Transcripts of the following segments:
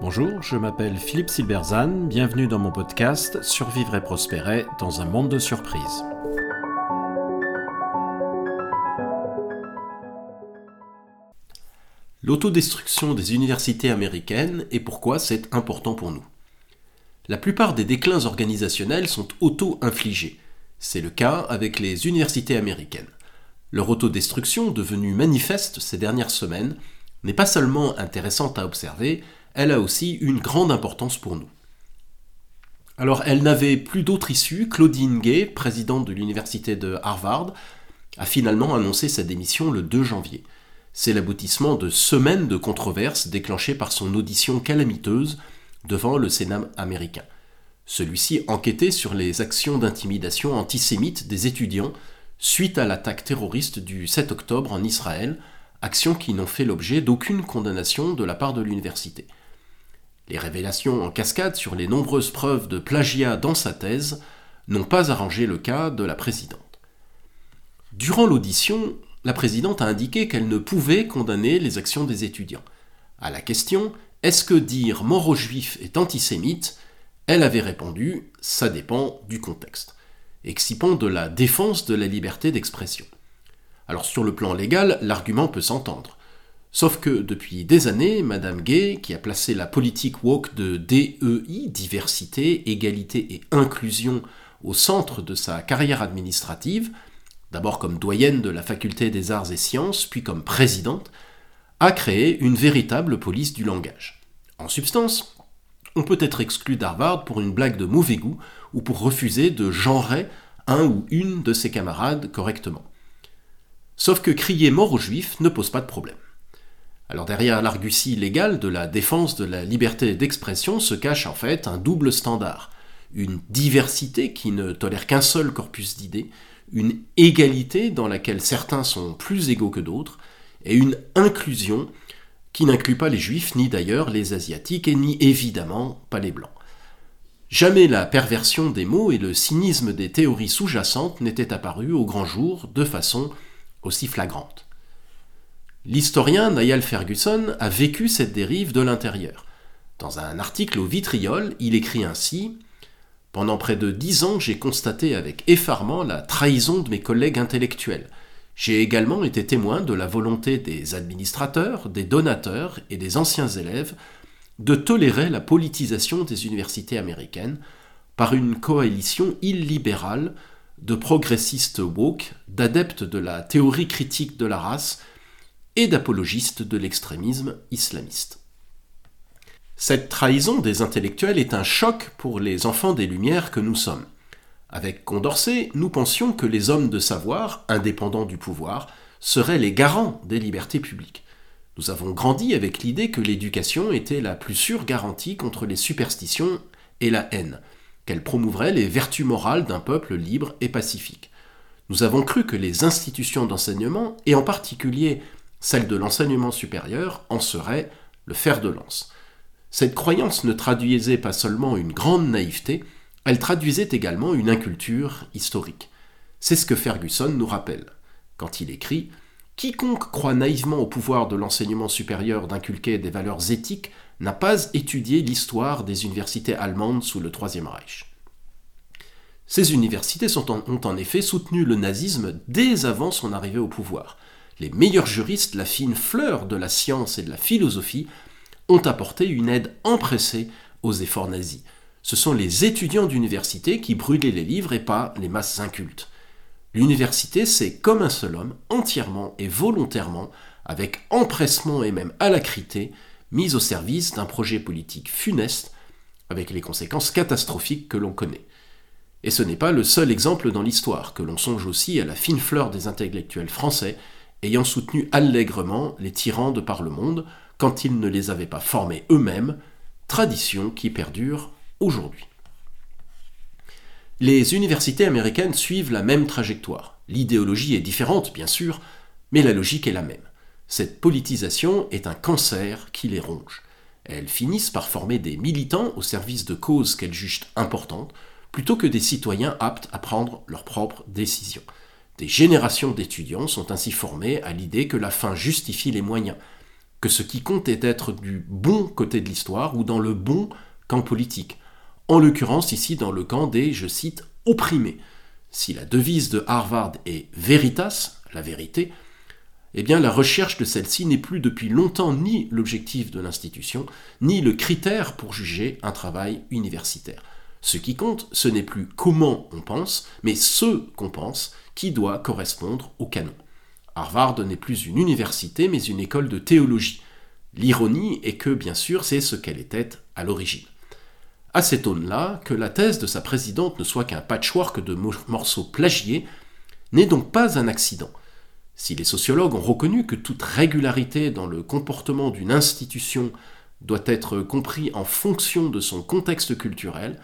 Bonjour, je m'appelle Philippe Silberzan, bienvenue dans mon podcast Survivre et prospérer dans un monde de surprises. L'autodestruction des universités américaines et pourquoi c'est important pour nous. La plupart des déclins organisationnels sont auto-infligés. C'est le cas avec les universités américaines. Leur autodestruction, devenue manifeste ces dernières semaines, n'est pas seulement intéressante à observer, elle a aussi une grande importance pour nous. Alors, elle n'avait plus d'autre issue. Claudine Gay, présidente de l'université de Harvard, a finalement annoncé sa démission le 2 janvier. C'est l'aboutissement de semaines de controverses déclenchées par son audition calamiteuse devant le Sénat américain. Celui-ci enquêtait sur les actions d'intimidation antisémite des étudiants suite à l'attaque terroriste du 7 octobre en Israël, actions qui n'ont fait l'objet d'aucune condamnation de la part de l'université. Les révélations en cascade sur les nombreuses preuves de plagiat dans sa thèse n'ont pas arrangé le cas de la présidente. Durant l'audition, la présidente a indiqué qu'elle ne pouvait condamner les actions des étudiants. À la question Est-ce que dire mort aux juifs est antisémite elle avait répondu Ça dépend du contexte, excipant de la défense de la liberté d'expression. Alors sur le plan légal, l'argument peut s'entendre. Sauf que depuis des années, Madame Gay, qui a placé la politique woke de DEI, diversité, égalité et inclusion, au centre de sa carrière administrative, d'abord comme doyenne de la faculté des arts et sciences, puis comme présidente, a créé une véritable police du langage. En substance, on peut être exclu d'Harvard pour une blague de mauvais goût ou pour refuser de genrer un ou une de ses camarades correctement. Sauf que crier mort aux juifs ne pose pas de problème. Alors derrière l'argutie légale de la défense de la liberté d'expression se cache en fait un double standard, une diversité qui ne tolère qu'un seul corpus d'idées, une égalité dans laquelle certains sont plus égaux que d'autres, et une inclusion qui n'inclut pas les juifs, ni d'ailleurs les asiatiques, et ni évidemment pas les blancs. Jamais la perversion des mots et le cynisme des théories sous-jacentes n'étaient apparus au grand jour de façon aussi flagrante. L'historien Niall Ferguson a vécu cette dérive de l'intérieur. Dans un article au vitriol, il écrit ainsi Pendant près de dix ans, j'ai constaté avec effarement la trahison de mes collègues intellectuels. J'ai également été témoin de la volonté des administrateurs, des donateurs et des anciens élèves de tolérer la politisation des universités américaines par une coalition illibérale de progressistes woke, d'adeptes de la théorie critique de la race et d'apologistes de l'extrémisme islamiste. Cette trahison des intellectuels est un choc pour les enfants des Lumières que nous sommes. Avec Condorcet, nous pensions que les hommes de savoir, indépendants du pouvoir, seraient les garants des libertés publiques. Nous avons grandi avec l'idée que l'éducation était la plus sûre garantie contre les superstitions et la haine, qu'elle promouvrait les vertus morales d'un peuple libre et pacifique. Nous avons cru que les institutions d'enseignement, et en particulier celle de l'enseignement supérieur en serait le fer de lance. Cette croyance ne traduisait pas seulement une grande naïveté, elle traduisait également une inculture historique. C'est ce que Ferguson nous rappelle, quand il écrit Quiconque croit naïvement au pouvoir de l'enseignement supérieur d'inculquer des valeurs éthiques n'a pas étudié l'histoire des universités allemandes sous le Troisième Reich. Ces universités ont en effet soutenu le nazisme dès avant son arrivée au pouvoir les meilleurs juristes, la fine fleur de la science et de la philosophie, ont apporté une aide empressée aux efforts nazis. Ce sont les étudiants d'université qui brûlaient les livres et pas les masses incultes. L'université, c'est comme un seul homme, entièrement et volontairement, avec empressement et même alacrité, mise au service d'un projet politique funeste, avec les conséquences catastrophiques que l'on connaît. Et ce n'est pas le seul exemple dans l'histoire, que l'on songe aussi à la fine fleur des intellectuels français, ayant soutenu allègrement les tyrans de par le monde quand ils ne les avaient pas formés eux-mêmes, tradition qui perdure aujourd'hui. Les universités américaines suivent la même trajectoire. L'idéologie est différente, bien sûr, mais la logique est la même. Cette politisation est un cancer qui les ronge. Elles finissent par former des militants au service de causes qu'elles jugent importantes, plutôt que des citoyens aptes à prendre leurs propres décisions. Des générations d'étudiants sont ainsi formés à l'idée que la fin justifie les moyens, que ce qui compte est du bon côté de l'histoire ou dans le bon camp politique, en l'occurrence ici dans le camp des, je cite, opprimés. Si la devise de Harvard est Veritas, la vérité, eh bien la recherche de celle-ci n'est plus depuis longtemps ni l'objectif de l'institution, ni le critère pour juger un travail universitaire. Ce qui compte, ce n'est plus comment on pense, mais ce qu'on pense qui doit correspondre au canon. Harvard n'est plus une université, mais une école de théologie. L'ironie est que, bien sûr, c'est ce qu'elle était à l'origine. À cette aune-là, que la thèse de sa présidente ne soit qu'un patchwork de morceaux plagiés n'est donc pas un accident. Si les sociologues ont reconnu que toute régularité dans le comportement d'une institution doit être compris en fonction de son contexte culturel,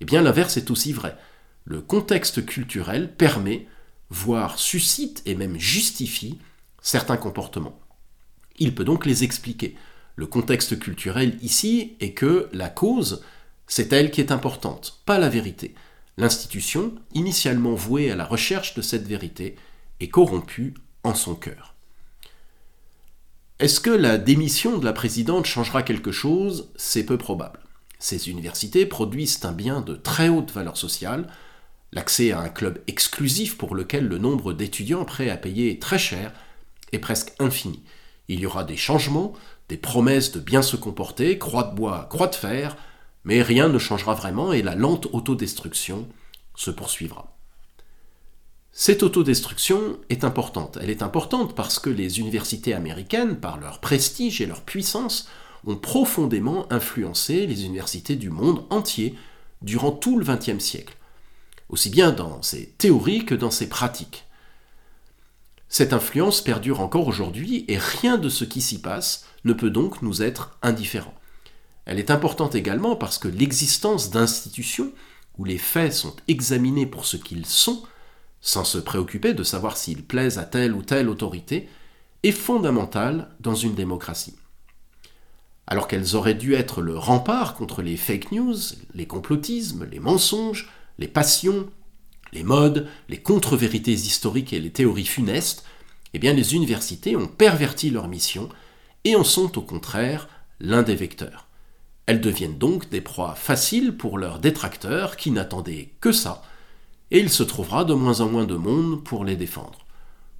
eh bien l'inverse est aussi vrai. Le contexte culturel permet, voire suscite et même justifie certains comportements. Il peut donc les expliquer. Le contexte culturel ici est que la cause, c'est elle qui est importante, pas la vérité. L'institution, initialement vouée à la recherche de cette vérité, est corrompue en son cœur. Est-ce que la démission de la présidente changera quelque chose? C'est peu probable. Ces universités produisent un bien de très haute valeur sociale, l'accès à un club exclusif pour lequel le nombre d'étudiants prêts à payer très cher est presque infini. Il y aura des changements, des promesses de bien se comporter, croix de bois, croix de fer, mais rien ne changera vraiment et la lente autodestruction se poursuivra. Cette autodestruction est importante. Elle est importante parce que les universités américaines, par leur prestige et leur puissance, ont profondément influencé les universités du monde entier durant tout le XXe siècle, aussi bien dans ses théories que dans ses pratiques. Cette influence perdure encore aujourd'hui et rien de ce qui s'y passe ne peut donc nous être indifférent. Elle est importante également parce que l'existence d'institutions où les faits sont examinés pour ce qu'ils sont, sans se préoccuper de savoir s'ils plaisent à telle ou telle autorité, est fondamentale dans une démocratie alors qu'elles auraient dû être le rempart contre les fake news, les complotismes, les mensonges, les passions, les modes, les contre-vérités historiques et les théories funestes, eh bien les universités ont perverti leur mission et en sont au contraire l'un des vecteurs. Elles deviennent donc des proies faciles pour leurs détracteurs qui n'attendaient que ça, et il se trouvera de moins en moins de monde pour les défendre.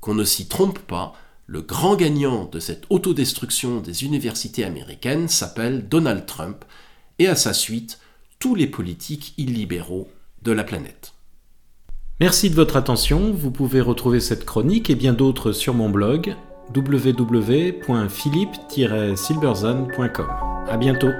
Qu'on ne s'y trompe pas, le grand gagnant de cette autodestruction des universités américaines s'appelle Donald Trump et à sa suite tous les politiques illibéraux de la planète. Merci de votre attention, vous pouvez retrouver cette chronique et bien d'autres sur mon blog www.philippe-silberzone.com. À bientôt.